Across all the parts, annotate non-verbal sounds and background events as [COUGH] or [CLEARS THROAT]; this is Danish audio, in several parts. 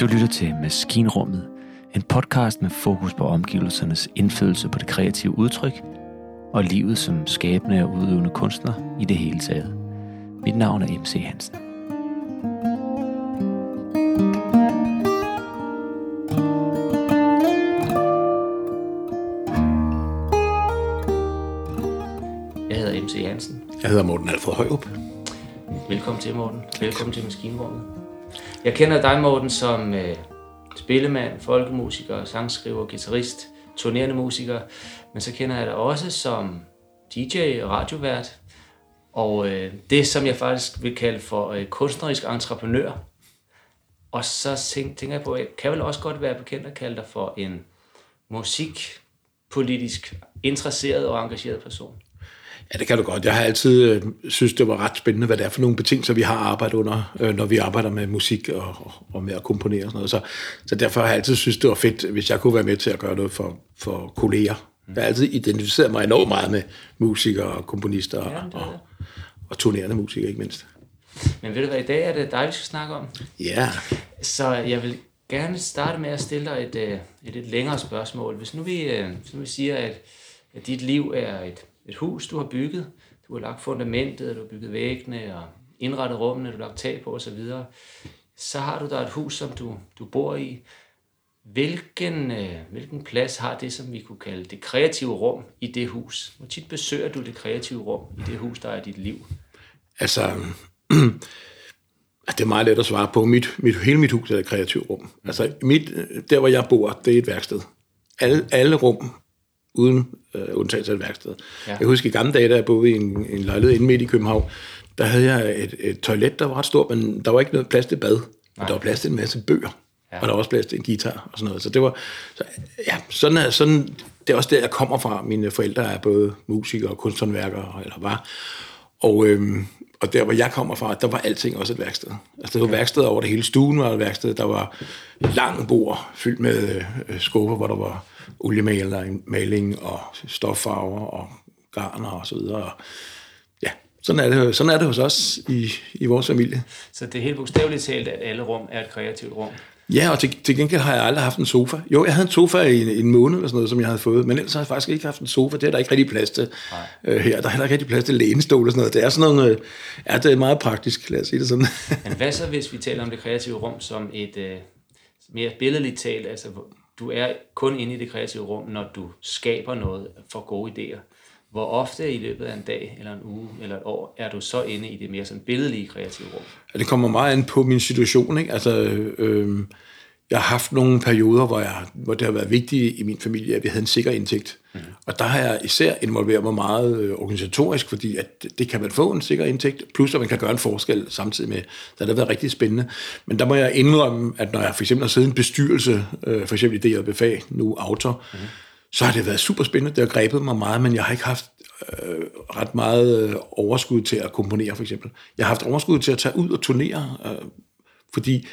Du lytter til Maskinrummet, en podcast med fokus på omgivelsernes indflydelse på det kreative udtryk og livet som skabende og udøvende kunstner i det hele taget. Mit navn er MC Hansen. Jeg hedder MC Hansen. Jeg hedder Morten Alfred Højrup. Velkommen til, Morten. Velkommen til Maskinrummet. Jeg kender dig, Morten, som øh, spillemand, folkemusiker, sangskriver, guitarist, turnerende musiker, men så kender jeg dig også som DJ og radiovært, og øh, det, som jeg faktisk vil kalde for øh, kunstnerisk entreprenør. Og så tænk, tænker jeg på, at jeg kan vel også godt være bekendt at kalde dig for en musikpolitisk interesseret og engageret person. Ja, det kan du godt. Jeg har altid øh, synes, det var ret spændende, hvad det er for nogle betingelser, vi har arbejdet under, øh, når vi arbejder med musik og, og, og med at komponere og sådan noget. Så, så derfor har jeg altid synes, det var fedt, hvis jeg kunne være med til at gøre noget for, for kolleger. Jeg har altid identificeret mig enormt meget med musikere og komponister Ja, det og, og turnerende musikere, ikke mindst. Men ved du hvad, i dag er det dig, vi skal snakke om. Ja, Så jeg vil gerne starte med at stille dig et, øh, et lidt længere spørgsmål. Hvis nu vi, øh, hvis nu vi siger, at, at dit liv er et, et hus, du har bygget, du har lagt fundamentet, du har bygget væggene og indrettet rummene, du har lagt tag på osv., så har du der et hus, som du, du bor i. Hvilken, øh, hvilken plads har det, som vi kunne kalde det kreative rum i det hus? Hvor tit besøger du det kreative rum i det hus, der er dit liv? altså... [CLEARS THROAT] det er meget let at svare på. Mit, mit, hele mit hus er et kreativt rum. Altså, mit, øh, der hvor jeg bor, det er et værksted. Alle, alle rum, uden øh, undtagelse af et værksted. Ja. Jeg kan huske i gamle dage, da jeg boede i en, en lejlighed inde midt i København, der havde jeg et, et toilet, der var ret stort, men der var ikke noget plads til bad. Men der var plads til en masse bøger. Ja. Og der var også plads til en guitar og sådan noget. Så det var, så, ja, sådan er, sådan, det er også der, jeg kommer fra. Mine forældre er både musikere og kunsthåndværkere, eller var. Og, øhm, og der, hvor jeg kommer fra, der var alting også et værksted. Altså, det var værksteder over det hele. Stuen var et værksted. Der var lange bord fyldt med øh, skuffer, hvor der var oliemaling maling og stoffarver og garner og så videre. Ja, sådan er, det, sådan er det hos os i, i vores familie. Så det er helt bogstaveligt talt, at alle rum er et kreativt rum. Ja, og til, til gengæld har jeg aldrig haft en sofa. Jo, jeg havde en sofa i en, en måned eller sådan noget, som jeg havde fået, men ellers har jeg faktisk ikke haft en sofa. Det er der ikke rigtig plads til øh, her. Der er heller ikke rigtig plads til lænestol og sådan noget. Det er sådan nogle, øh, ja, det er meget praktisk, lad os sige det sådan. Men hvad så, hvis vi taler om det kreative rum som et øh, mere billedligt talt? Altså, du er kun inde i det kreative rum, når du skaber noget for gode idéer. Hvor ofte i løbet af en dag, eller en uge, eller et år, er du så inde i det mere sådan billedlige kreative rum? Det kommer meget an på min situation. Ikke? Altså, øh, jeg har haft nogle perioder, hvor, jeg, hvor det har været vigtigt i min familie, at vi havde en sikker indtægt. Mm. Og der har jeg især involveret mig meget øh, organisatorisk, fordi at det, kan man få en sikker indtægt, plus at man kan gøre en forskel samtidig med. Det har været rigtig spændende. Men der må jeg indrømme, at når jeg for eksempel har siddet i en bestyrelse, øh, for eksempel i DJBFA, nu Autor, mm. så har det været super spændende. Det har grebet mig meget, men jeg har ikke haft øh, ret meget øh, overskud til at komponere, for eksempel. Jeg har haft overskud til at tage ud og turnere, øh, fordi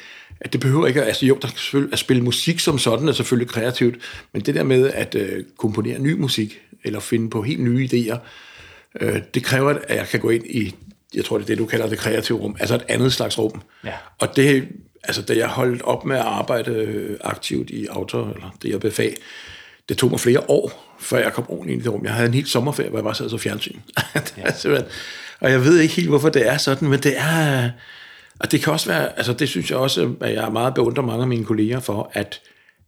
at det behøver ikke, altså jo, der kan selvfølgelig, at spille musik som sådan er selvfølgelig kreativt, men det der med at øh, komponere ny musik, eller finde på helt nye idéer, øh, det kræver, at jeg kan gå ind i, jeg tror det er det, du kalder det kreative rum, altså et andet slags rum. Ja. Og det, altså da jeg holdt op med at arbejde aktivt i Autor, eller det jeg BFA, det tog mig flere år, før jeg kom ordentligt ind i det rum. Jeg havde en helt sommerferie, hvor jeg bare sad så fjernsyn. [LAUGHS] er simpelthen- og jeg ved ikke helt, hvorfor det er sådan, men det er... Og det kan også være, altså det synes jeg også, at jeg meget beundrer mange af mine kolleger for, at,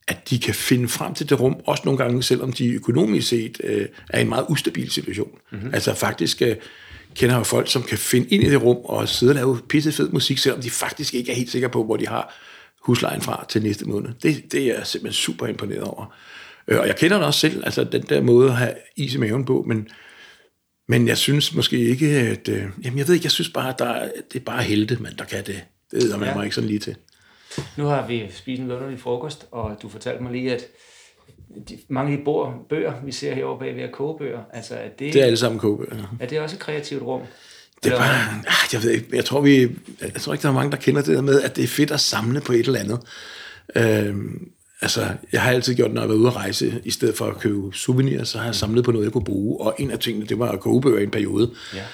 at de kan finde frem til det rum, også nogle gange, selvom de økonomisk set øh, er i en meget ustabil situation. Mm-hmm. Altså faktisk øh, kender jeg folk, som kan finde ind i det rum og sidde og lave pissefed musik, selvom de faktisk ikke er helt sikre på, hvor de har huslejen fra til næste måned. Det, det er jeg simpelthen super imponeret over. Øh, og jeg kender det også selv, altså den der måde at have is i maven på, men, men jeg synes måske ikke, at... Øh, jamen jeg ved ikke, jeg synes bare, at der, er- det er bare helte, man der kan det. Det ved man Ja. ja. mig ikke sådan lige til. Nu har vi spist en underlig frokost, og du fortalte mig lige, at de, mange af de bor, bøger, vi ser herovre bagved, er kogebøger. Altså, er det, Det er alle sammen kogebøger. er det også et kreativt rum? Det er bare, ah, jeg ved ikke, jeg tror, vi, jeg tror ikke, der er mange, der kender det der med, at det er fedt at samle på et eller andet. Øhm, altså, jeg har altid gjort, når jeg været ude at rejse, i stedet for at købe souvenirs, så har jeg samlet på noget, jeg kunne bruge. Og en af tingene, det var kogebøger i en periode. Ja.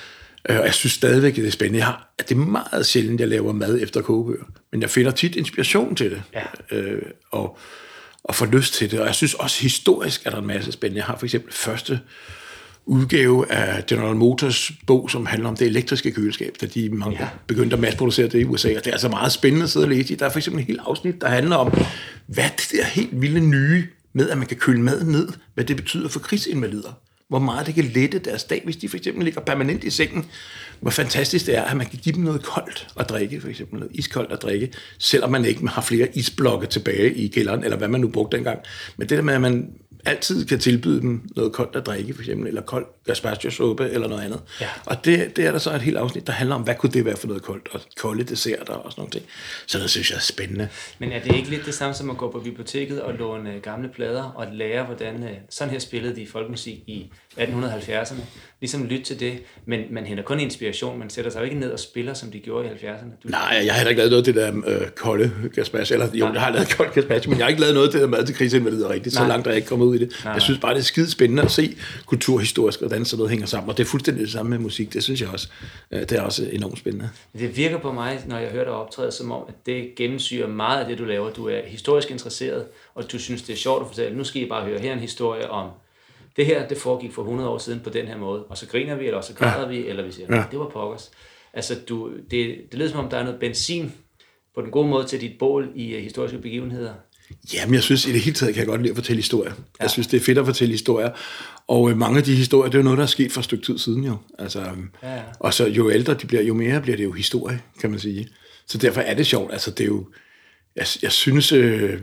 Øh, og jeg synes stadigvæk, det er spændende. Jeg har, at det er meget sjældent, jeg laver mad efter kogebøger. Men jeg finder tit inspiration til det. Ja. Øh, og, og får lyst til det. Og jeg synes også historisk, at der er en masse spændende. Jeg har for eksempel første udgave af General Motors bog, som handler om det elektriske køleskab, da de mange ja. begyndte at masseproducere det i USA. Og det er altså meget spændende at sidde og læse i. Der er for eksempel en helt afsnit, der handler om, hvad det der helt vilde nye med, at man kan køle mad ned, hvad det betyder for krigsinvalider hvor meget det kan lette deres dag, hvis de for eksempel ligger permanent i sengen. Hvor fantastisk det er, at man kan give dem noget koldt at drikke, for eksempel noget iskoldt at drikke, selvom man ikke har flere isblokke tilbage i kælderen, eller hvad man nu brugte dengang. Men det der med, at man altid kan tilbyde dem noget koldt at drikke, for eksempel, eller kold gazpacho-suppe, eller noget andet. Ja. Og det, det er der så et helt afsnit, der handler om, hvad kunne det være for noget koldt, og kolde desserter og sådan noget. ting. Så det synes jeg er spændende. Men er det ikke lidt det samme som at gå på biblioteket og låne gamle plader, og lære, hvordan øh, sådan her spillede de folkemusik i 1870'erne? Ligesom lytte til det, men man henter kun inspiration, man sætter sig jo ikke ned og spiller, som de gjorde i 70'erne. Du... Nej, jeg har heller ikke lavet noget af det der øh, kolde gazpacho, eller jo, Nej. jeg har lavet [LAUGHS] koldt gazpacho, men jeg har ikke lavet noget af det der mad til krigsinvalider rigtigt, Nej. så langt er jeg ikke kommet ud i det. Nej, jeg synes bare, det er skide spændende at se kulturhistorisk, hvordan sådan noget hænger sammen. Og det er fuldstændig det samme med musik. Det synes jeg også. Øh, det er også enormt spændende. Det virker på mig, når jeg hører dig optræde, som om, at det gennemsyrer meget af det, du laver. Du er historisk interesseret, og du synes, det er sjovt at fortælle. Nu skal I bare høre her en historie om det her, det foregik for 100 år siden på den her måde. Og så griner vi, eller så græder ja. vi, eller vi siger, ja. det var pokkers. Altså, du, det, det lyder som om, der er noget benzin på den gode måde til dit bål i uh, historiske begivenheder. Jamen, jeg synes, i det hele taget kan jeg godt lide at fortælle historier. Ja. Jeg synes, det er fedt at fortælle historier. Og øh, mange af de historier, det er jo noget, der er sket for et stykke tid siden jo. Altså, øhm, ja, ja. Og så jo ældre de bliver, jo mere bliver det jo historie, kan man sige. Så derfor er det sjovt. Altså, det er jo... Jeg, jeg synes... Øh,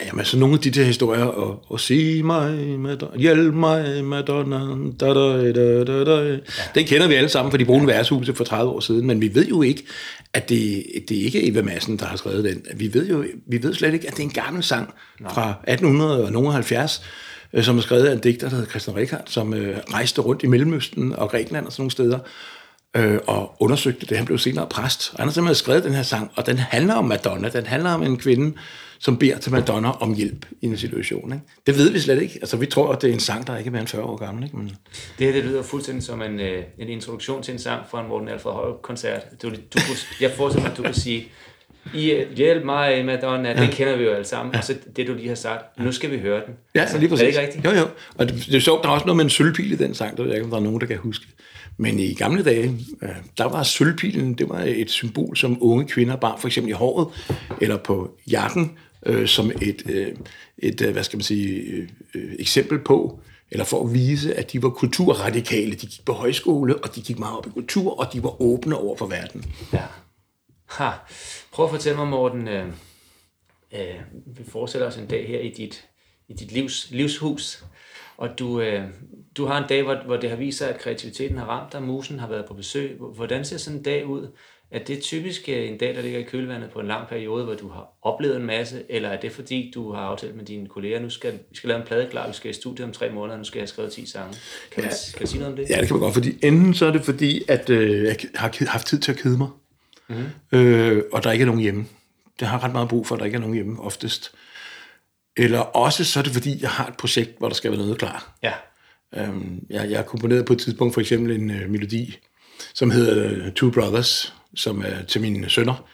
Jamen, så nogle af de der historier, og, og sig mig, Madonna, hjælp mig, Madonna, da, da, da, da, da. Ja. Den kender vi alle sammen fra de brune værtshuse for 30 år siden, men vi ved jo ikke, at det, det er ikke Eva Madsen, der har skrevet den. Vi ved jo vi ved slet ikke, at det er en gammel sang Nej. fra 1870, øh, som er skrevet af en digter, der hedder Christian Rikard, som øh, rejste rundt i Mellemøsten og Grækenland og sådan nogle steder, øh, og undersøgte det. Han blev senere præst. Har simpelthen skrevet den her sang, og den handler om Madonna. Den handler om en kvinde, som beder til Madonna om hjælp i en situation. Ikke? Det ved vi slet ikke. Altså, vi tror, at det er en sang, der ikke er mere end 40 år gammel. Ikke? Men... Det her det lyder fuldstændig som en, øh, en introduktion til en sang fra en Morten Alfred Høj-koncert. Du, du, jeg forestiller mig, at du kan sige, i hjælp mig, Madonna, ja. det kender vi jo alle sammen. Ja. Og så det, du lige har sagt, nu skal vi høre den. Ja, altså, lige præcis. Er det ikke rigtigt? Jo, jo. Og det, det er sjovt, der er også noget med en sølvpil i den sang, der ved jeg ikke, om der er nogen, der kan huske. Men i gamle dage, øh, der var sølvpilen, det var et symbol, som unge kvinder bar for eksempel i håret, eller på jakken, øh, som et, øh, et, øh, hvad skal man sige, øh, øh, eksempel på, eller for at vise, at de var kulturradikale. De gik på højskole, og de gik meget op i kultur, og de var åbne over for verden. Ja. Ha. Prøv at fortælle mig, Morten, øh, øh, vi fortsætter os en dag her i dit, i dit livs, livshus, og du, øh, du har en dag, hvor, hvor det har vist sig, at kreativiteten har ramt dig, musen har været på besøg. Hvordan ser sådan en dag ud? Er det typisk øh, en dag, der ligger i kølvandet på en lang periode, hvor du har oplevet en masse, eller er det fordi, du har aftalt med dine kolleger, nu skal vi skal lave en plade klar, vi skal i studiet om tre måneder, nu skal jeg have skrevet 10 sange. Kan, ja. man, kan du sige noget om det? Ja, det kan man godt, fordi enten så er det fordi, at øh, jeg har haft tid til at kede mig, mm-hmm. øh, og der ikke er nogen hjemme. Det har ret meget brug for, at der ikke er nogen hjemme oftest. Eller også så er det fordi, jeg har et projekt, hvor der skal være noget klar. Ja. Øhm, jeg, jeg har komponeret på et tidspunkt for eksempel en øh, melodi, som hedder øh, Two Brothers, som er til mine sønner.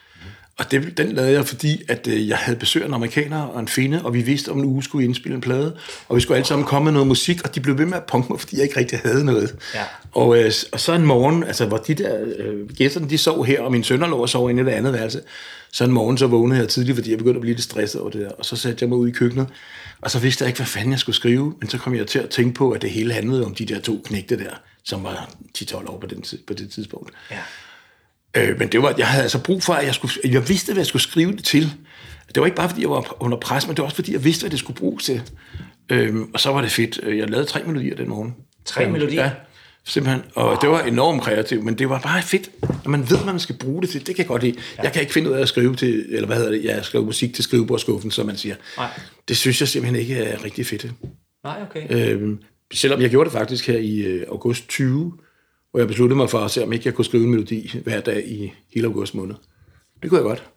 Og det, den lavede jeg, fordi at, øh, jeg havde besøg af en amerikaner og en finde, og vi vidste, om en uge skulle indspille en plade, og vi skulle alle sammen komme med noget musik, og de blev ved med at punke mig, fordi jeg ikke rigtig havde noget. Ja. Og, øh, og så en morgen, altså hvor de der øh, gæsterne, de sov her, og min sønner lå og sov inde i det andet værelse, så en morgen så vågnede jeg tidligt, fordi jeg begyndte at blive lidt stresset over det der, og så satte jeg mig ud i køkkenet, og så vidste jeg ikke, hvad fanden jeg skulle skrive, men så kom jeg til at tænke på, at det hele handlede om de der to knægte der, som var 10-12 år på, den, på det tidspunkt. Ja. Øh, men det var, jeg havde altså brug for, at jeg, skulle, jeg vidste, hvad jeg skulle skrive det til. Det var ikke bare, fordi jeg var under pres, men det var også, fordi jeg vidste, hvad det skulle bruges til. Øh, og så var det fedt. Øh, jeg lavede tre melodier den morgen. Tre øh, melodier? Ja, simpelthen. Og wow. det var enormt kreativt, men det var bare fedt, når man ved, hvad man skal bruge det til. Det kan jeg godt lide. Ja. Jeg kan ikke finde ud af at skrive til, eller hvad hedder det, jeg skriver musik til skrivebordskuffen, som man siger. Nej. Det synes jeg simpelthen ikke er rigtig fedt. Nej, okay. Øh, selvom jeg gjorde det faktisk her i øh, august 20, hvor jeg besluttede mig for at se, om ikke jeg kunne skrive en melodi hver dag i hele august måned. Det kunne jeg godt.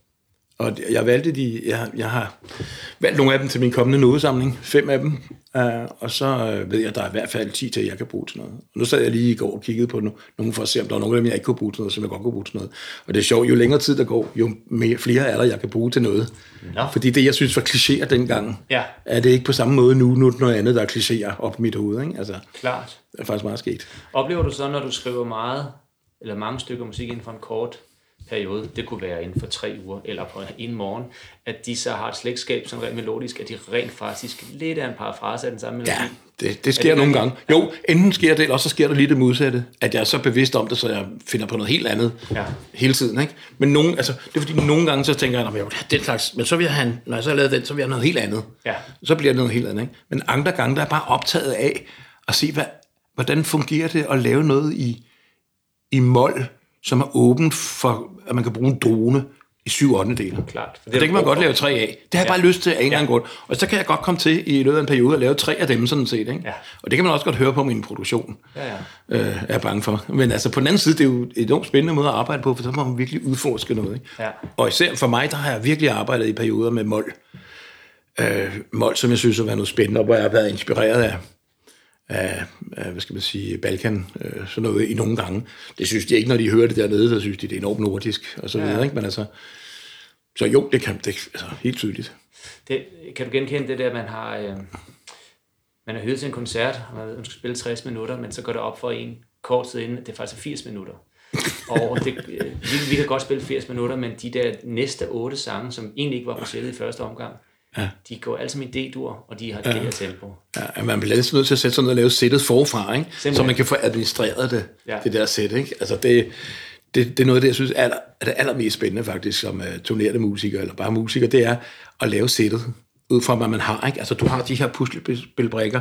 Og jeg valgte de, jeg, jeg har valgt nogle af dem til min kommende nodesamling, fem af dem, uh, og så uh, ved jeg, at der er i hvert fald 10 til, jeg kan bruge til noget. Og nu sad jeg lige i går og kiggede på no- nogle for at se, om der var nogle af dem, jeg ikke kunne bruge til noget, som jeg godt kunne bruge til noget. Og det er sjovt, jo længere tid der går, jo mere, flere er der, jeg kan bruge til noget. Nå. Fordi det, jeg synes var klichéer dengang, Ja. er det ikke på samme måde nu. Nu er det noget andet, der er klichéer op i mit hoved. Ikke? Altså, Klart. det er faktisk meget sket. Oplever du så, når du skriver meget, eller mange stykker musik inden for en kort periode, det kunne være inden for tre uger, eller på en morgen, at de så har et slægtskab, som rent melodisk, at de rent faktisk lidt af en parafrase af den samme melodi? Ja, det, det sker det nogle gange. Jo, enten sker det, eller så sker der lige det modsatte. At jeg er så bevidst om det, så jeg finder på noget helt andet Ja. hele tiden. Ikke? Men nogen, altså, det er fordi, nogle gange så tænker jeg, "Nå, men jeg vil have den slags, men så vil jeg have, når jeg så har lavet den, så vil jeg have noget helt andet. Ja. Så bliver det noget helt andet. Ikke? Men andre gange, der er bare optaget af at se, hvad, hvordan fungerer det at lave noget i, i mål, som er åbent for, at man kan bruge en drone i syv 8. dele. Klart. For Det, det kan man godt lave tre af. Det har jeg Ja. bare lyst til af en eller anden grund. Og så kan jeg godt komme til i løbet af en periode at lave tre af dem sådan set. Ikke? Ja. Og det kan man også godt høre på min produktion, Ja, ja. øh, er jeg bange for. Men altså på den anden side, det er jo et enormt spændende måde at arbejde på, for så må man virkelig udforske noget. Ikke? Ja. Og især for mig, der har jeg virkelig arbejdet i perioder med mål. Øh, mål, som jeg synes har været noget spændende, og hvor jeg har været inspireret af, af, af hvad skal man sige, Balkan, øh, sådan noget i nogle gange. Det synes de ikke, når de hører det dernede, så synes de, det er enormt nordisk, og så Ja. videre, ikke? Men altså, så jo, det kan det, altså, helt tydeligt. Det, kan du genkende det der, man har, øh, man har hørt til en koncert, og man ved, man skal spille 60 minutter, men så går det op for en kort tid inden, at det faktisk er 80 minutter. og det, øh, vi, vi kan godt spille 80 minutter, men de der næste otte sange, som egentlig ikke var på sættet i første omgang, Ja. de går alle sammen i D-dur, og de har det her tempo. Ja, man bliver altid nødt til at sætte sig ned og lave sættet forfra, ikke? Simpelthen. så man kan få administreret det, Ja. ja. det der sæt. Ikke? Altså det, det, det er noget af det, jeg synes er, aller, er det allermest spændende faktisk, som uh, turnerende musiker, eller bare musiker, det er at lave sættet, ud fra hvad man har. Ikke? Altså du har de her puslespilbrikker,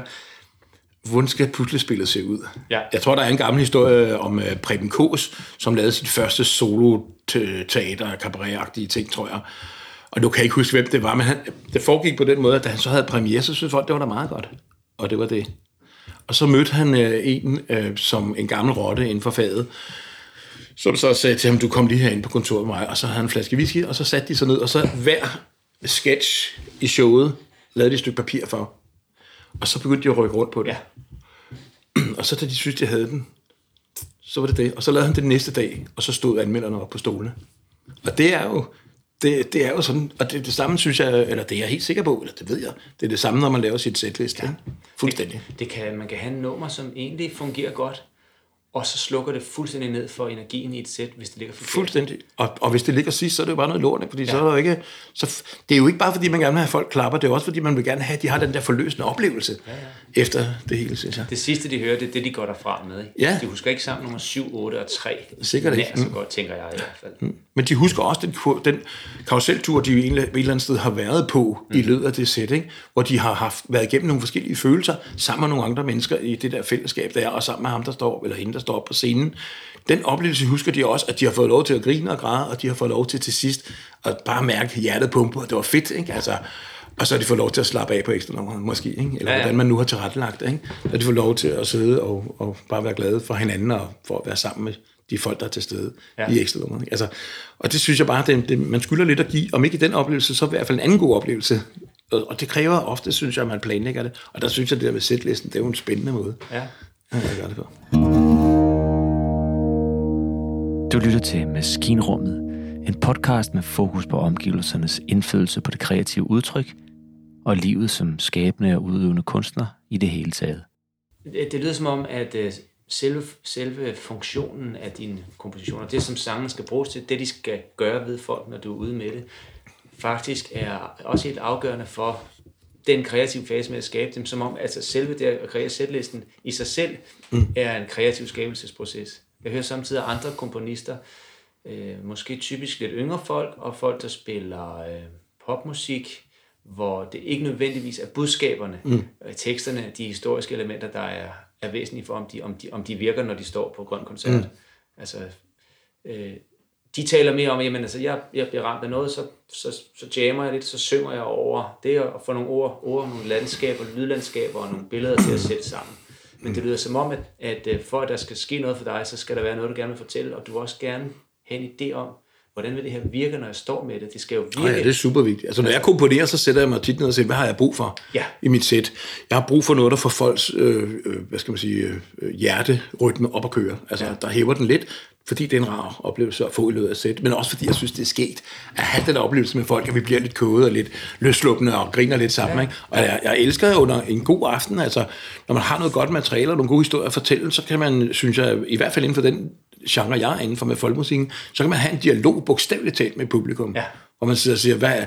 hvordan skal puslespillet se ud? Ja. Jeg tror, der er en gammel historie om uh, Preben Kås, som lavede sit første solo-teater, cabaret ting, tror jeg. Og du kan ikke huske, hvem det var, men han, det foregik på den måde, at da han så havde premiere, så synes folk, det var da meget godt. Og det var det. Og så mødte han øh, en, øh, som en gammel rotte inden for faget, som så sagde til ham, du kom lige herind på kontoret med mig, og så havde han en flaske whisky, og så satte de sig ned, og så hver sketch i showet lavede de et stykke papir for. Og så begyndte de at rykke rundt på det. Ja. [CLEARS THROAT] Og så da de syntes, de havde den, så var det det. Og så lavede han det næste dag, og så stod anmelderne op på stolene. Og det er jo, det, det er jo sådan, og det det samme, synes jeg, eller det er jeg helt sikker på, eller det ved jeg, det er det samme, når man laver sit setliste. Ja. Fuldstændig. Det kan, man kan have en nummer, som egentlig fungerer godt, og så slukker det fuldstændig ned for energien i et sæt, hvis det ligger forkert. Fuldstændig. Og, og hvis det ligger sidst, så er det jo bare noget lort, fordi ja. så er der jo ikke... Så, det er jo ikke bare, fordi man gerne vil have, at folk klapper, det er også, fordi man vil gerne have, at de har den der forløsende oplevelse ja, ja. efter det hele, synes jeg. Det sidste, de hører, det er det, de går derfra med. Ikke? Ja. De husker ikke sammen nummer 7, 8 og 3. Sikkert ikke. Nær så godt, tænker jeg i hvert fald. Men de husker også den, den karuseltur, de jo egentlig et eller andet sted har været på mm. i løbet af det sæt, ikke? hvor de har haft, været igennem nogle forskellige følelser, sammen med nogle andre mennesker i det der fællesskab, der er, og sammen med ham, der står, eller hende, står på scenen. Den oplevelse husker de også, at de har fået lov til at grine og græde, og de har fået lov til til sidst at bare mærke hjertet pumpe, og det var fedt, ikke? Altså, og så har de fået lov til at slappe af på ekstra nummer, måske, ikke? eller Ja, ja, hvordan man nu har tilrettelagt. Ikke? Har de fået lov til at sidde og, og bare være glade for hinanden, og for at være sammen med de folk, der er til stede Ja. i ekstra nummer. Altså, og det synes jeg bare, det, det, man skylder lidt at give, om ikke den oplevelse, så i hvert fald en anden god oplevelse. Og, og det kræver ofte, synes jeg, at man planlægger det. Og der synes jeg, det der med sætlisten, det er jo en spændende måde Ja. at gøre det på. Du lytter til Maskinrummet, en podcast med fokus på omgivelsernes indflydelse på det kreative udtryk og livet som skabende og udøvende kunstner i det hele taget. Det, lyder som om, at øh, selve, selve funktionen af dine kompositioner, det som sangen skal bruges til, det de skal gøre ved folk, når du er ude med det, faktisk er også helt afgørende for den kreative fase med at skabe dem, som om altså selve det at kreere sætlisten i sig selv mm. er en kreativ skabelsesproces. Jeg hører samtidig andre komponister, øh, måske typisk lidt yngre folk, og folk, der spiller øh, popmusik, hvor det ikke nødvendigvis er budskaberne, mm. øh, teksterne, de historiske elementer, der er, er væsentlige for, om de, om, de, om de virker, når de står på Grøn Koncert. Mm. Altså, øh, de taler mere om, jamen altså, jeg, jeg bliver ramt af noget, så, så, så jammer jeg lidt, så synger jeg over det, og får nogle ord, ord nogle landskaber, lydlandskaber og nogle billeder til at sætte sammen. Men det lyder som om, at, at øh, for at der skal ske noget for dig, så skal der være noget, du gerne vil fortælle, og du også gerne have en idé om, hvordan vil det her virke, når jeg står med det? Det skal jo virke. Oh ja, det er super vigtigt. Altså, når jeg komponerer, så sætter jeg mig tit ned og siger, hvad har jeg brug for ja. i mit sæt? Jeg har brug for noget, der får folks, øh, hvad skal man sige, øh, hjerterytme op at køre. Altså, ja. der hæver den lidt, fordi det er en rar oplevelse at få i løbet af sæt, men også fordi jeg synes, det er sket at have den oplevelse med folk, at vi bliver lidt kode og lidt løsluppende og griner lidt sammen. Ja. Ikke? Og jeg, jeg elsker under en god aften, altså når man har noget godt materiale og nogle gode historier at fortælle, så kan man, synes jeg, i hvert fald inden for den genre, jeg er inden for med folkemusikken, så kan man have en dialog bogstaveligt talt med publikum. Ja. Hvor man sidder og siger, hvad,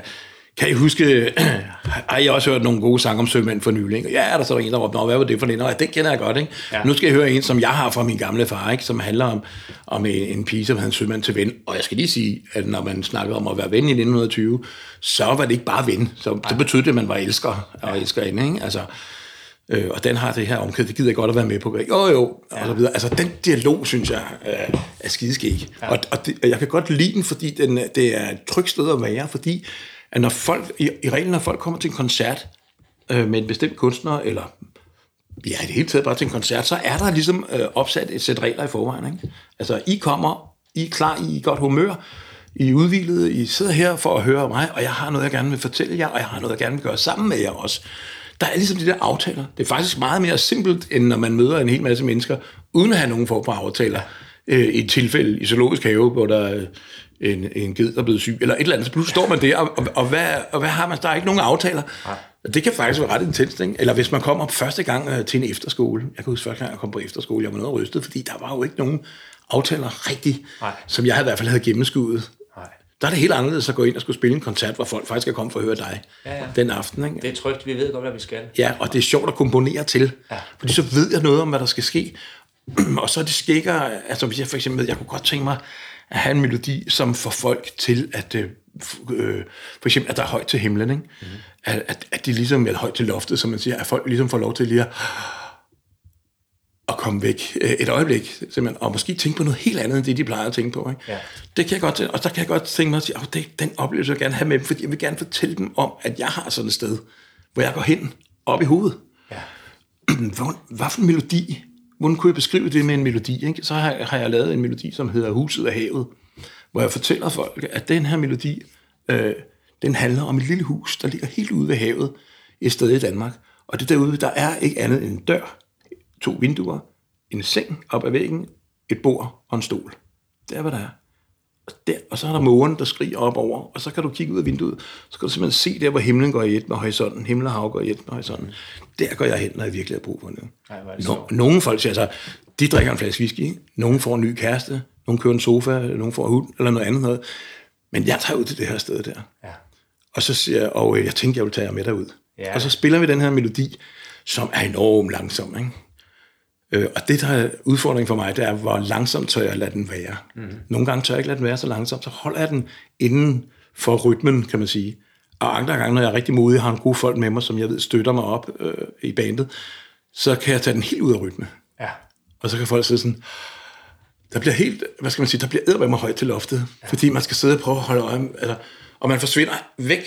kan I huske, [CLEARS THROAT] har I også hørt nogle gode sange om sømænd for nylig? Ja, er der så en, der råbte, hvad var det for en? Og det kender jeg godt, ikke? Ja. Nu skal jeg høre en, som jeg har fra min gamle far, ikke? som handler om, om en, en pige, som havde en sømand til ven. Og jeg skal lige sige, at når man snakker om at være ven i 1920, så var det ikke bare ven. Så det betød det, at man var elsker og elskerinde, ikke? Altså, Øh, og den har det her omkvæd, det gider jeg godt at være med på. Jo, jo, ja. og så videre. Altså, den dialog, synes jeg, er, er skideskæg. Ja. Og, og, det, og jeg kan godt lide den, fordi den, det er et trygt sted at være, fordi at når folk, i, i reglen, når folk kommer til en koncert øh, med en bestemt kunstner, eller ja, i det hele taget bare til en koncert, så er der ligesom øh, opsat et sæt regler i forvejen. Ikke? Altså, I kommer, I er klar, I er godt humør, I er udvildet, I sidder her for at høre mig, og jeg har noget, jeg gerne vil fortælle jer, og jeg har noget, jeg gerne vil gøre sammen med jer også. Der er ligesom de der aftaler. Det er faktisk meget mere simpelt, end når man møder en hel masse mennesker, uden at have nogen form for aftaler. Øh, I et tilfælde i zoologisk have, hvor der er en, en ged, der er blevet syg, eller et eller andet, så pludselig står man der, og, og, og, hvad, og hvad har man? Der er ikke nogen aftaler. Nej. Det kan faktisk være ret intenst, ikke? Eller hvis man kommer første gang øh, til en efterskole. Jeg kan huske første gang, jeg kom på efterskole, jeg var noget rystet, fordi der var jo ikke nogen aftaler rigtigt, som jeg i hvert fald havde gennemskuddet. Nej. Der er det helt anderledes at gå ind og skulle spille en koncert, hvor folk faktisk er kommet for at høre dig ja, ja. den aften. Ikke? Det er trygt, vi ved godt, hvad vi skal. Ja, og det er sjovt at komponere til, ja. fordi så ved jeg noget om, hvad der skal ske. [CLEARS THROAT] og så er det skækker, altså hvis jeg for eksempel, jeg kunne godt tænke mig at have en melodi, som får folk til at, øh, øh, for eksempel, at der er højt til himlen, ikke? Mm. At, at, at de ligesom, eller højt til loftet, som man siger, at folk ligesom får lov til lige at, at komme væk øh, et øjeblik, simpelthen, og måske tænke på noget helt andet, end det, de plejer at tænke på. Ikke? Ja. Det kan jeg godt, og så kan jeg godt tænke mig at sige, at det, den oplevelse jeg gerne have med dem, fordi jeg vil gerne fortælle dem om, at jeg har sådan et sted, hvor jeg går hen, op i hovedet. Ja. [CLEARS THROAT] Hvad, hvad for en melodi Hvordan kunne jeg beskrive det med en melodi? Ikke? Så har, har jeg lavet en melodi, som hedder Huset af havet, hvor jeg fortæller folk, at den her melodi, øh, den handler om et lille hus, der ligger helt ude ved havet, et sted i Danmark. Og det derude, der er ikke andet end en dør, to vinduer, en seng op ad væggen, et bord og en stol. Det er, hvad der er. Og, der, og så er der mågen, der skriger op over, og så kan du kigge ud af vinduet, så kan du simpelthen se der, hvor himlen går i et med horisonten, himmel og hav går i et med horisonten. Der går jeg hen, når jeg virkelig har brug for det. Ej, det no, nogle folk siger så, de drikker en flaske whisky, nogen får en ny kæreste, nogen kører en sofa, nogen får hund, eller noget andet noget. Men jeg tager ud til det her sted der. Ja. Og så siger jeg, og jeg tænker, jeg vil tage jer med derud. Ja. Og så spiller vi den her melodi, som er enormt langsom, ikke? Øh, og det, der er udfordringen for mig, det er, hvor langsomt tør jeg lade den være. Mm. Nogle gange tør jeg ikke lade den være så langsomt, så holder jeg den inden for rytmen, kan man sige. Og andre gange, når jeg er rigtig modig, har en god folk med mig, som jeg ved støtter mig op øh, i bandet, så kan jeg tage den helt ud af rytme. Ja. Og så kan folk sidde sådan, der bliver helt, hvad skal man sige, der bliver eddermame højt til loftet, ja. fordi man skal sidde og prøve at holde øje, altså, og man forsvinder væk.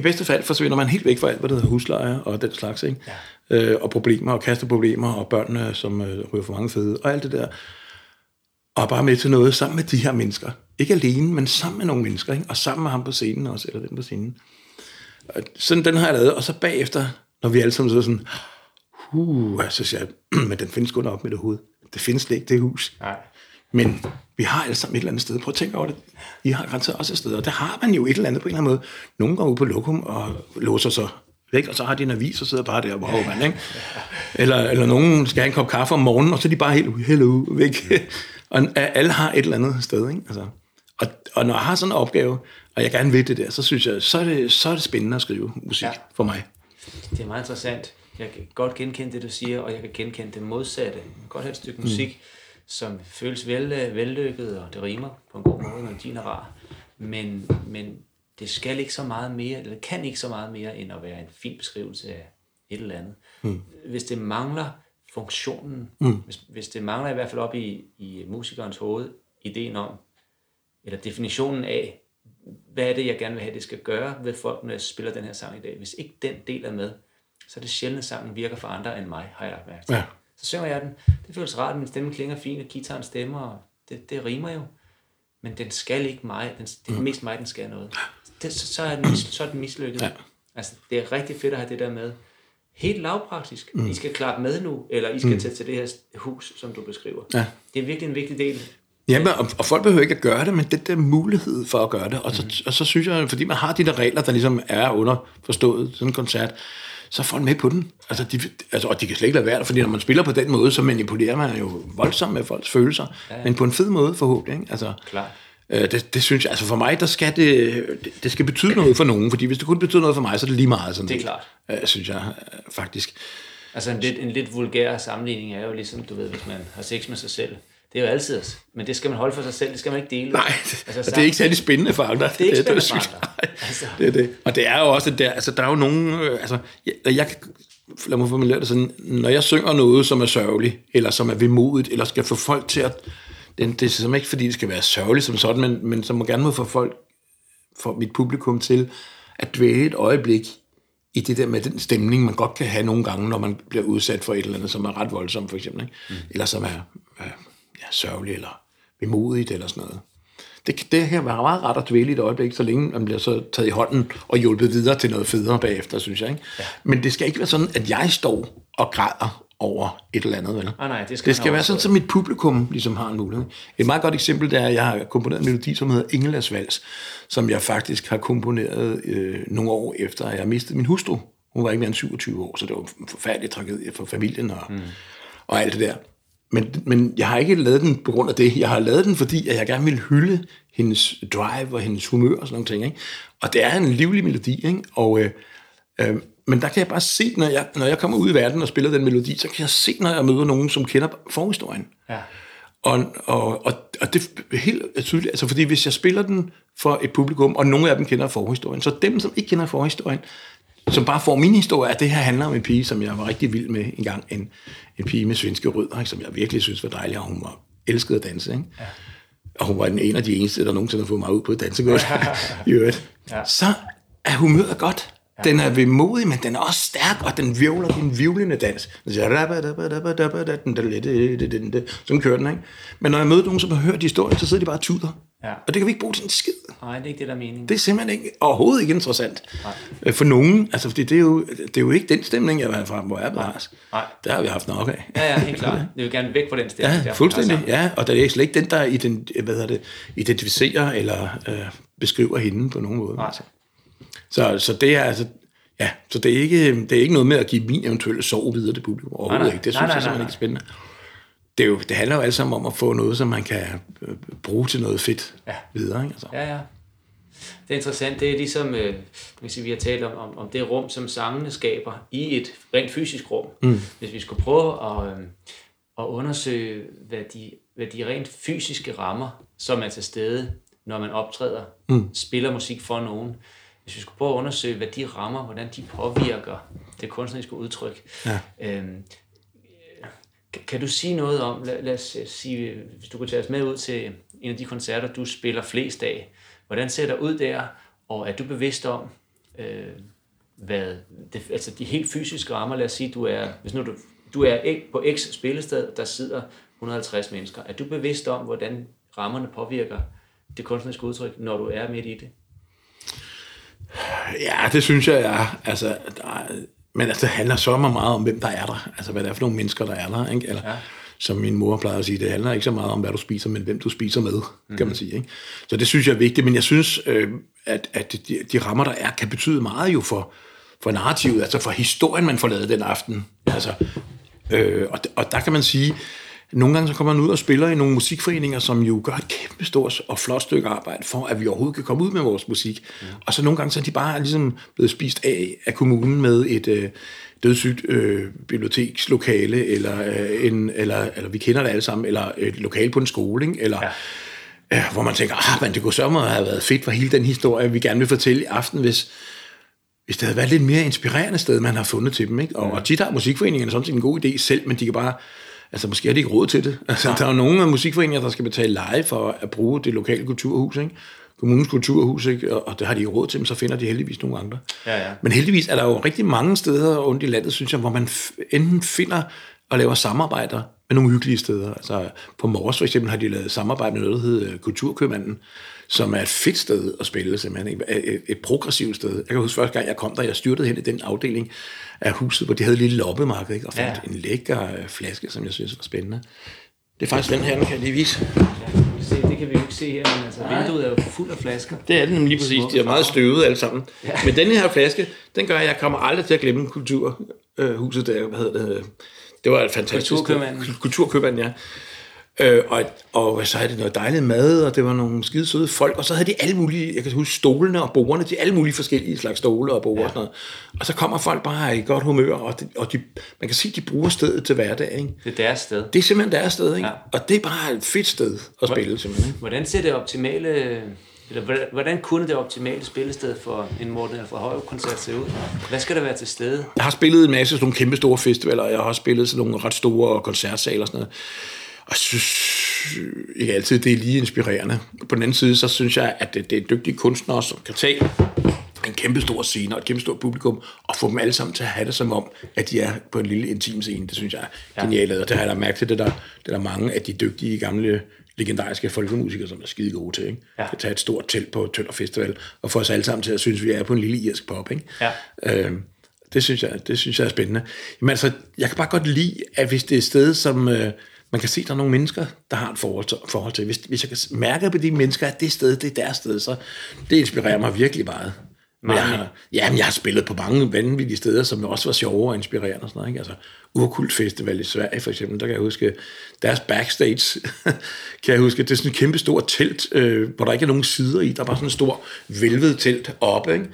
I bedste fald forsvinder man helt væk fra alt, hvad der hedder husleje og den slags, ikke? Ja øh, og problemer, og kaste problemer, og børnene, som øh, ryger for mange fede, og alt det der. Og bare med til noget sammen med de her mennesker. Ikke alene, men sammen med nogle mennesker, ikke? og sammen med ham på scenen også, eller den på scenen. Og sådan den har jeg lavet, og så bagefter, når vi alle sammen sidder sådan, uh, så siger jeg, [CLEARS THROAT] men den findes kun op med det hoved. Det findes ikke, det hus. Nej. Men vi har alle sammen et eller andet sted. Prøv at tænke over det. I har garanteret også et sted, og der har man jo et eller andet på en eller anden måde. Nogle går ud på lokum og låser sig væk, og så har de en avis og sidder bare der, hvor man, ikke? Eller, eller nogen skal have en kop kaffe om morgenen, og så er de bare helt hello, væk. [LAUGHS] og alle har et eller andet sted, ikke? Altså, og, og når jeg har sådan en opgave, og jeg gerne vil det der, så synes jeg, så er det, så er det spændende at skrive musik ja. for mig. Det er meget interessant. Jeg kan godt genkende det, du siger, og jeg kan genkende det modsatte. Jeg kan godt have et stykke musik, mm. Som føles vel, vellykket, og det rimer på en god måde, når din er rar. Men, men det skal ikke så meget mere, eller kan ikke så meget mere, end at være en fin beskrivelse af et eller andet. Mm. Hvis det mangler funktionen, mm. hvis, hvis det mangler i hvert fald op i, i musikernes hoved, ideen om, eller definitionen af, hvad er det, jeg gerne vil have, det skal gøre ved folk, når jeg spiller den her sang i dag. Hvis ikke den del er med, så er det sjældent, at sangen virker for andre end mig, har jeg mærket. Ja. Så synger jeg den. Det føles rart, min stemme klinger fint, og guitaren stemmer, og det, det rimer jo. men den skal ikke mig. Den, det er mest mig, den skal noget. Det, så, så, er den, så er den mislykket. Ja. Altså, det er rigtig fedt at have det der med. Helt lavpraktisk. Mm. I skal klare med nu, eller I skal mm. tage til det her hus, som du beskriver. Ja. Det er virkelig en vigtig del. Jamen, og, og folk behøver ikke at gøre det, men den der mulighed for at gøre det. Og så, mm. og så synes jeg, fordi man har de der regler, der ligesom er underforstået sådan en koncert, så er folk med på den. Altså, de, altså, og de kan slet ikke lade være, fordi når man spiller på den måde, så manipulerer man jo voldsomt med folks følelser, ja, ja. men på en fed måde forhåbentlig. Ikke? Altså, Klart. Øh, det, det synes jeg, altså for mig, der skal det, det, det skal betyde noget for nogen, fordi hvis det kun betyder noget for mig, så er det lige meget sådan Det er klart. Øh, synes jeg øh, faktisk. Altså en lidt, en lidt vulgær sammenligning er jo ligesom, du ved, hvis man har sex med sig selv. Det er jo altid, men det skal man holde for sig selv, det skal man ikke dele. Nej, det, altså, det er ikke særlig spændende for andre. Det er ikke spændende for andre. Altså. Det er det. Og det er jo også der, altså der er jo nogen, øh, altså jeg, jeg lad mig formulere det sådan, når jeg synger noget, som er sørgeligt, eller som er vemodigt, eller skal få folk til at, det, det er simpelthen ikke fordi, det skal være sørgeligt som sådan, men, men som må gerne må få folk, for mit publikum til, at dvæle et øjeblik i det der med den stemning, man godt kan have nogle gange, når man bliver udsat for et eller andet, som er ret voldsomt, for eksempel, ikke? Mm. eller som er, ja, sørgeligt, eller vemodigt, eller sådan noget. Det, det her var meget ret at dvæle i et øjeblik, så længe man bliver så taget i hånden og hjulpet videre til noget federe bagefter, synes jeg. Ikke? Ja. Men det skal ikke være sådan, at jeg står og græder over et eller andet. Vel? Ah, nej, det skal, Det skal være sådan, at mit publikum ligesom har en mulighed. Et meget godt eksempel det er, at jeg har komponeret en melodi, som hedder Engelas Vals, som jeg faktisk har komponeret øh, nogle år efter, at jeg mistede min hustru. Hun var ikke mere end 27 år, så det var en forfærdelig tragedie for familien og, mm. og alt det der. Men, men jeg har ikke lavet den på grund af det. Jeg har lavet den, fordi at jeg gerne vil hylde hendes drive og hendes humør og sådan nogle ting. Ikke? Og det er en livlig melodi, ikke? Og, øh, øh, men der kan jeg bare se, når jeg, når jeg kommer ud i verden og spiller den melodi, så kan jeg se, når jeg møder nogen, som kender forhistorien. Ja. Og, og, og, og det er helt tydeligt, altså fordi hvis jeg spiller den for et publikum, og nogle af dem kender forhistorien, så dem, som ikke kender forhistorien, som bare får min historie, at det her handler om en pige, som jeg var rigtig vild med engang, en, en pige med svenske rødder, ikke, som jeg virkelig synes var dejlig, og hun var elsket at danse. Ikke? Ja. Og hun var den en af de eneste, der nogensinde har fået mig ud på et dansegulv. [LAUGHS] i øvrigt. Ja. Så er humøret godt. Den er vemodig, men den er også stærk, og den virvler din vivlende dans. Sådan kører den, ikke? Men når jeg møder nogen, som har hørt historien, så sidder de bare og tuder. Ja. Og det kan vi ikke bruge til en skid. Nej, det er ikke det, der er meningen. Det er simpelthen ikke, overhovedet ikke interessant Nej. for nogen. Altså, fordi det er, jo, det er jo ikke den stemning, jeg var fra, hvor jeg var. Nej. Der har vi haft nok af. Ja, ja, helt klart. Det vil gerne væk fra den stemning. Ja, der. fuldstændig. Altså, Ja, og der er slet ikke den, der ident, hvad det, identificerer eller øh, beskriver hende på nogen måde. Nej. Så, så det er altså, ja, så det er, ikke, det er ikke noget med at give min eventuelle sorg videre til publikum. Overhovedet Nej, nej. ikke. Det Nej, synes nej, jeg simpelthen nej, ikke er spændende. Det, er jo, det handler jo alt sammen om at få noget, som man kan øh, bruge til noget fedt Ja. videre. Ikke? Altså. Ja, ja. Det er interessant. Det er ligesom, øh, hvis vi har talt om, om, om det rum, som sangene skaber i et rent fysisk rum. Mm. Hvis vi skulle prøve at, øh, at undersøge, hvad de, hvad de rent fysiske rammer, som er til stede, når man optræder, mm. spiller musik for nogen. Hvis vi skulle prøve at undersøge, hvad de rammer, hvordan de påvirker det kunstneriske udtryk. Ja. Øhm, kan- du sige noget om, lad, lad os sige, hvis du kunne tage os med ud til en af de koncerter, du spiller flest af, hvordan ser det ud der, og er du bevidst om, øh, hvad, det, altså de helt fysiske rammer, lad os sige, du er, hvis nu du, du er på X spillested, der sidder 150 mennesker, er du bevidst om, hvordan rammerne påvirker det kunstneriske udtryk, når du er midt i det? Ja, det synes jeg, ja. Altså, der er, men altså, det handler så meget om, hvem der er der. Altså, hvad det er for nogle mennesker, der er der. Ikke? Eller, ja. Som min mor plejer at sige, det handler ikke så meget om, hvad du spiser, men hvem du spiser med, mm. kan man sige. Ikke? Så det synes jeg er vigtigt, men jeg synes, øh, at, at de, de rammer, der er, kan betyde meget jo for, for narrativet, altså for historien, man får lavet den aften. Altså, øh, og, og der kan man sige, nogle gange så kommer man ud og spiller i nogle musikforeninger, som jo gør et kæmpe stort og flot stykke arbejde for, at vi overhovedet kan komme ud med vores musik. Mm. Og så nogle gange så er de bare ligesom blevet spist af af kommunen med et øh, dødssygt øh, bibliotekslokale, eller, øh, en, eller, eller vi kender det alle sammen, eller et lokale på en skole, ikke? eller... Ja. Ja, hvor man tænker, ah, men det kunne så have været fedt for hele den historie, vi gerne vil fortælle i aften, hvis, hvis det havde været lidt mere inspirerende sted, man har fundet til dem. Ikke? Og, og tit har musikforeningerne sådan set en god idé selv, men de kan bare, altså måske har de ikke råd til det. Altså, der er jo nogle af musikforeninger, der skal betale leje for at bruge det lokale kulturhus, ikke? kommunens kulturhus, ikke? Og, og det har de ikke råd til, men så finder de heldigvis nogle andre. Ja, ja. Men heldigvis er der jo rigtig mange steder rundt i landet, synes jeg, hvor man enten finder og laver samarbejder med nogle hyggelige steder. Altså, på Mors for eksempel har de lavet samarbejde med noget, der hedder Kulturkøbmanden, som er et fedt sted at spille, simpelthen. Et, et, et progressivt sted. Jeg kan huske første gang, jeg kom der, jeg styrtede hen i den afdeling af huset, hvor de havde et lille loppemarked, ikke? og fandt ja. en lækker øh, flaske, som jeg synes var spændende. Det er faktisk den her, den kan jeg lige vise. Ja, se, det kan vi jo ikke se her, men altså, vinduet er jo fuld af flasker. Det er den lige præcis. De er meget støvet alle sammen. Ja. Men den her flaske, den gør, at jeg kommer aldrig til at glemme kulturhuset der. Hvad hedder det? Det var et fantastisk... Kulturkøbmanden. Kulturkøbmanden, ja. Øh, og, og så havde de noget dejligt mad, og det var nogle skide søde folk, og så havde de alle mulige, jeg kan huske stolene og bordene, de alle mulige forskellige slags stole og bord ja. og sådan noget. Og så kommer folk bare i godt humør, og, de, og de, man kan sige, at de bruger stedet til hverdag. Ikke? Det er deres sted. Det er simpelthen deres sted, ikke? Ja. og det er bare et fedt sted at spille, simpelthen. Hvordan ser det optimale eller hvordan kunne det optimale spillested for en Morten fra Højre-koncert se ud? Hvad skal der være til stede? Jeg har spillet en masse sådan nogle kæmpe store festivaler, og jeg har også spillet sådan nogle ret store koncertsaler og sådan noget. Og jeg synes ikke altid, det er lige inspirerende. På den anden side, så synes jeg, at det, det er dygtige kunstnere, som kan tage en kæmpe stor scene og et kæmpe stort publikum, og få dem alle sammen til at have det som om, at de er på en lille intim scene. Det synes jeg er genialt, og det har jeg da mærket til, det der, det der mange af de dygtige gamle legendariske folkemusikere, som er skide gode til. Ikke? Ja. At tage et stort telt på Tønder Festival, og få os alle sammen til at synes, at vi er på en lille irsk pop. Ikke? Ja. Øhm, det synes, jeg, det synes jeg er spændende. Jamen altså, jeg kan bare godt lide, at hvis det er et sted, som øh, man kan se, at der er nogle mennesker, der har et forhold til. Forhold til. Hvis, hvis jeg kan mærke på de mennesker, at det sted, det er deres sted, så det inspirerer mig virkelig meget. Men jeg har, ja, men jeg har spillet på mange vanvittige steder, som også var sjove og inspirerende. Og sådan noget, ikke? Altså, Urkult Festival i Sverige for eksempel, der kan jeg huske, deres backstage, [LAUGHS] kan jeg huske, det er sådan et kæmpe stort telt, øh, hvor der ikke er nogen sider i, der er bare sådan en stor vælvet telt oppe, ikke?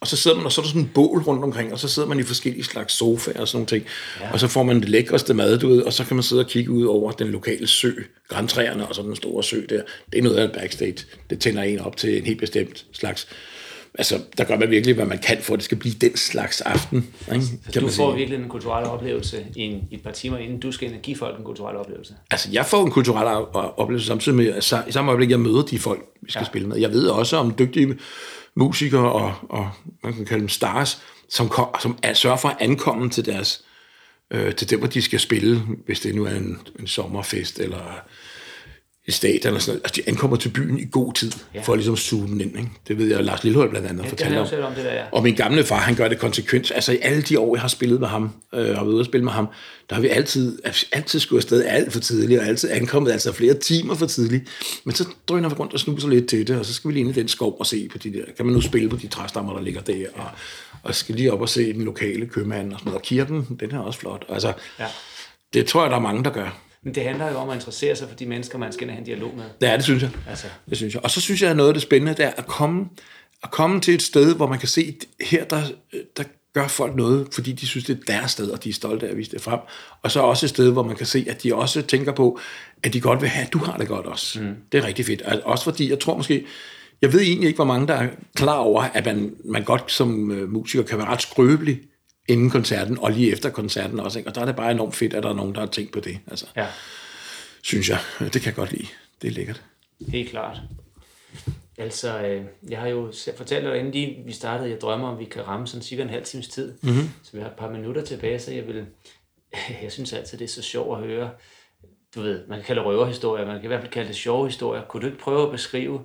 Og så sidder man, og så er der sådan en bål rundt omkring, og så sidder man i forskellige slags sofaer og sådan nogle ting, ja. og så får man det lækreste mad, du ved, og så kan man sidde og kigge ud over den lokale sø, græntræerne og så den store sø der. Det er noget af en backstage. Det tænder en op til en helt bestemt slags altså, der gør man virkelig, hvad man kan for, at det skal blive den slags aften. Ikke? Kan du får sige. virkelig en kulturel oplevelse i, en, i et par timer, inden du skal give folk en kulturel oplevelse? Altså, jeg får en kulturel oplevelse samtidig med, altså, i samme øjeblik, jeg møder de folk, vi skal ja. spille med. Jeg ved også om dygtige musikere og, og man kan kalde dem stars, som, kom, som er, sørger for at ankomme til deres øh, til dem, hvor de skal spille, hvis det nu er en, en sommerfest eller stadion eller sådan noget. Altså, de ankommer til byen i god tid, ja. for at ligesom suge den ind. Ikke? Det ved jeg, Lars Lillehold blandt andet ja, fortæller om. om det der, ja. Og min gamle far, han gør det konsekvent. Altså i alle de år, jeg har spillet med ham, øh, og været ude at spille med ham, der har vi altid, altid skulle afsted alt for tidligt, og altid ankommet altså flere timer for tidligt. Men så drøner vi rundt og snuser lidt til det, og så skal vi lige ind i den skov og se på de der, kan man nu spille på de træstammer, der ligger der, og, og skal lige op og se den lokale købmand og sådan noget. Og kirken, den er også flot. Altså, ja. det tror jeg, der er mange, der gør. Men det handler jo om at interessere sig for de mennesker, man skal have en dialog med. Ja, det synes jeg. Altså. Det synes jeg. Og så synes jeg, at noget af det spændende det er at komme, at komme til et sted, hvor man kan se, her der, der gør folk noget, fordi de synes, det er deres sted, og de er stolte af at vise det frem. Og så også et sted, hvor man kan se, at de også tænker på, at de godt vil have, at du har det godt også. Mm. Det er rigtig fedt. Også fordi, jeg tror måske, jeg ved egentlig ikke, hvor mange der er klar over, at man, man godt som uh, musiker kan være ret skrøbelig inden koncerten, og lige efter koncerten også. Ikke? Og der er det bare enormt fedt, at der er nogen, der har tænkt på det. Altså, ja. Synes jeg. Det kan jeg godt lide. Det er lækkert. Helt klart. Altså, øh, jeg har jo fortalt dig, inden de, vi startede, jeg drømmer, om vi kan ramme sådan cirka en halv times tid. Mm-hmm. Så vi har et par minutter tilbage, så jeg vil... [LAUGHS] Jeg synes altid, det er så sjovt at høre. Du ved, man kan kalde det røverhistorier, man kan i hvert fald kalde det sjove historier. Kunne du ikke prøve at beskrive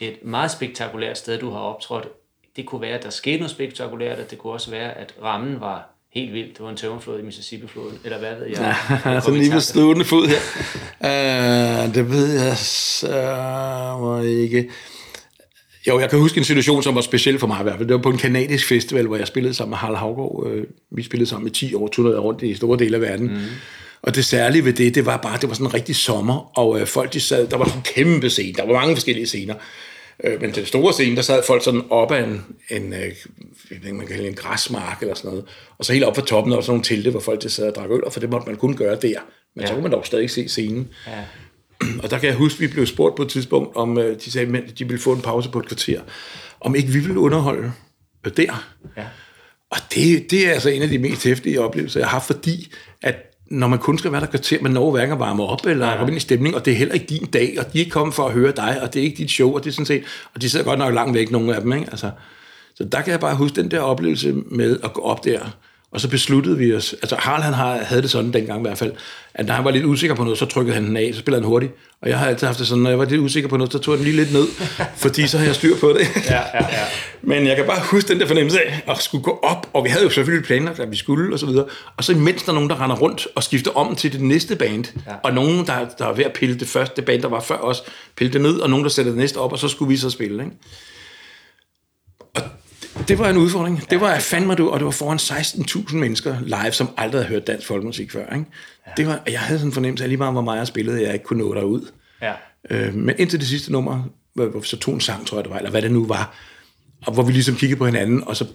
et meget spektakulært sted, du har optrådt, det kunne være, at der skete noget spektakulært, og det kunne også være, at rammen var helt vildt. Det var en tømmerflod i Mississippi-floden, eller hvad ved jeg? Ja, [LAUGHS] sådan lige på stående fod her. uh, det ved jeg så ikke. Jo, jeg kan huske en situation, som var speciel for mig i hvert fald. Det var på en kanadisk festival, hvor jeg spillede sammen med Harald Havgaard. Øh, vi spillede sammen i 10 år, turnerede rundt i store dele af verden. Mm. Og det særlige ved det, det var bare, det var sådan en rigtig sommer, og øh, folk de sad, der var sådan en kæmpe scene, der var mange forskellige scener. Øh, men til den store scene, der sad folk sådan op af en, en, øh, man kan en græsmark eller sådan noget. Og så helt op for toppen, der var sådan nogle telte, hvor folk sad og drak øl, og for det måtte man kun gøre der. Men ja. så kunne man dog stadig se scenen. Ja. [CLEARS THROAT] Og der kan jeg huske, at vi blev spurgt på et tidspunkt, om øh, de sagde, at de ville få en pause på et kvarter, om ikke vi ville underholde der. Ja. Og det, det er altså en af de mest hæftige oplevelser, jeg har, fordi at når man kun skal være der kvarter, man når hverken at varme op eller ja. komme ind i stemning, og det er heller ikke din dag, og de er ikke kommet for at høre dig, og det er ikke dit show, og det er sådan set, og de sidder godt nok langt væk, nogle af dem, ikke? Altså, så der kan jeg bare huske den der oplevelse med at gå op der, Og så besluttede vi os, altså Harald han havde det sådan dengang i hvert fald, at når han var lidt usikker på noget, så trykkede han den af, så spillede han hurtigt. Og jeg har altid haft det sådan, når jeg var lidt usikker på noget, så tog jeg den lige lidt ned, [LAUGHS] fordi så har jeg styr på det. Ja, ja, ja. [LAUGHS] Men jeg kan bare huske den der fornemmelse af at skulle gå op, og vi havde jo selvfølgelig planlagt, at vi skulle, og så videre. Og så imens der er nogen, der render rundt og skifter om til det næste band, ja. og nogen, der, der er ved at pille det første band, der var før os, pille det ned, og nogen, der sætter det næste op, og så skulle vi så spille. Ikke? Det var en udfordring. Det var fandme du, og det var foran 16.000 mennesker live, som aldrig havde hørt dansk folkemusik før. Ikke? Ja. Det var, jeg havde sådan en fornemmelse af lige meget, hvor meget jeg spillede, jeg ikke kunne nå derud. Ja. Øh, men indtil det sidste nummer, hvor så tog en sang, tror jeg det var, eller hvad det nu var, og hvor vi ligesom kiggede på hinanden, og så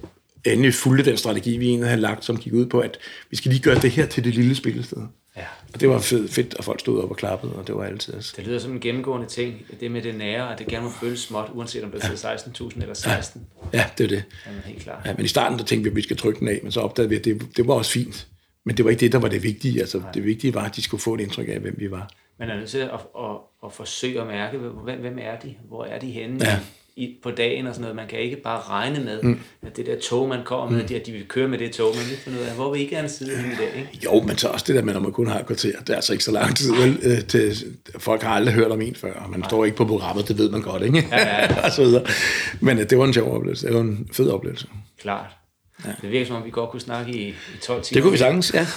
endelig fulgte den strategi, vi egentlig havde lagt, som gik ud på, at vi skal lige gøre det her til det lille spillested. Ja. Og det var fedt, fedt, at folk stod op og klappede, og det var altid. Altså. Det lyder som en gennemgående ting, det med det nære, at det gerne må føles småt, uanset om det er ja. 16.000 eller 16. Ja, ja det er det. Jamen, helt klart. Ja, men i starten, der tænkte vi, at vi skal trykke den af, men så opdagede vi, at det, det var også fint. Men det var ikke det, der var det vigtige. Altså, det vigtige var, at de skulle få et indtryk af, hvem vi var. Man er nødt til at, at, at, at forsøge at mærke, hvem, hvem er de? Hvor er de henne? Ja i, på dagen og sådan noget. Man kan ikke bare regne med, mm. at det der tog, man kommer med, mm. at de vil køre med det tog, man vil finde ud af, hvor vil I gerne sidde henne i dag, ikke? Jo, men så også det der med, når man kun har et kvarter, det er altså ikke så lang tid, vel, øh, til, folk har aldrig hørt om en før, og man Nej. står ikke på programmet, det ved man godt, ikke? Ja, ja, ja. [LAUGHS] og så videre. Men øh, det var en sjov oplevelse, det var en fed oplevelse. Klart. Ja. Det virker som om, vi godt kunne snakke i, i 12 timer. Det kunne vi sagtens, [LAUGHS] ja.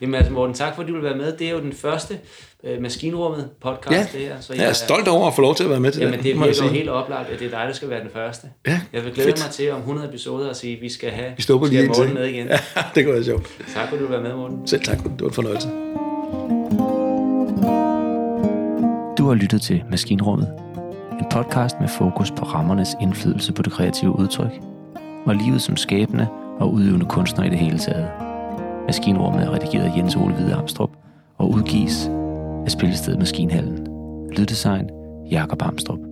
Jamen altså Morten, tak fordi du vil være med. Det er jo den første øh, Maskinrummet podcast, ja. det her. Så jeg, jeg er stolt over at få lov til at være med til jamen, det. Jamen det virker helt oplagt, at det er dig, der skal være den første. Ja, Jeg vil glæde fedt. mig til om 100 episoder at sige, at vi skal have, vi stopper lige Morten med igen. [LAUGHS] Ja, det kunne være sjovt. Tak fordi du vil være med, Morten. Selv tak. Det var en fornøjelse. Du har lyttet til Maskinrummet. En podcast med fokus på rammernes indflydelse på det kreative udtryk og livet som skabende og udøvende kunstner i det hele taget. Maskinrummet er redigeret af Jens Ole Hvide Amstrup og udgives af spillestedet Maskinhallen. Lyddesign Jakob Amstrup.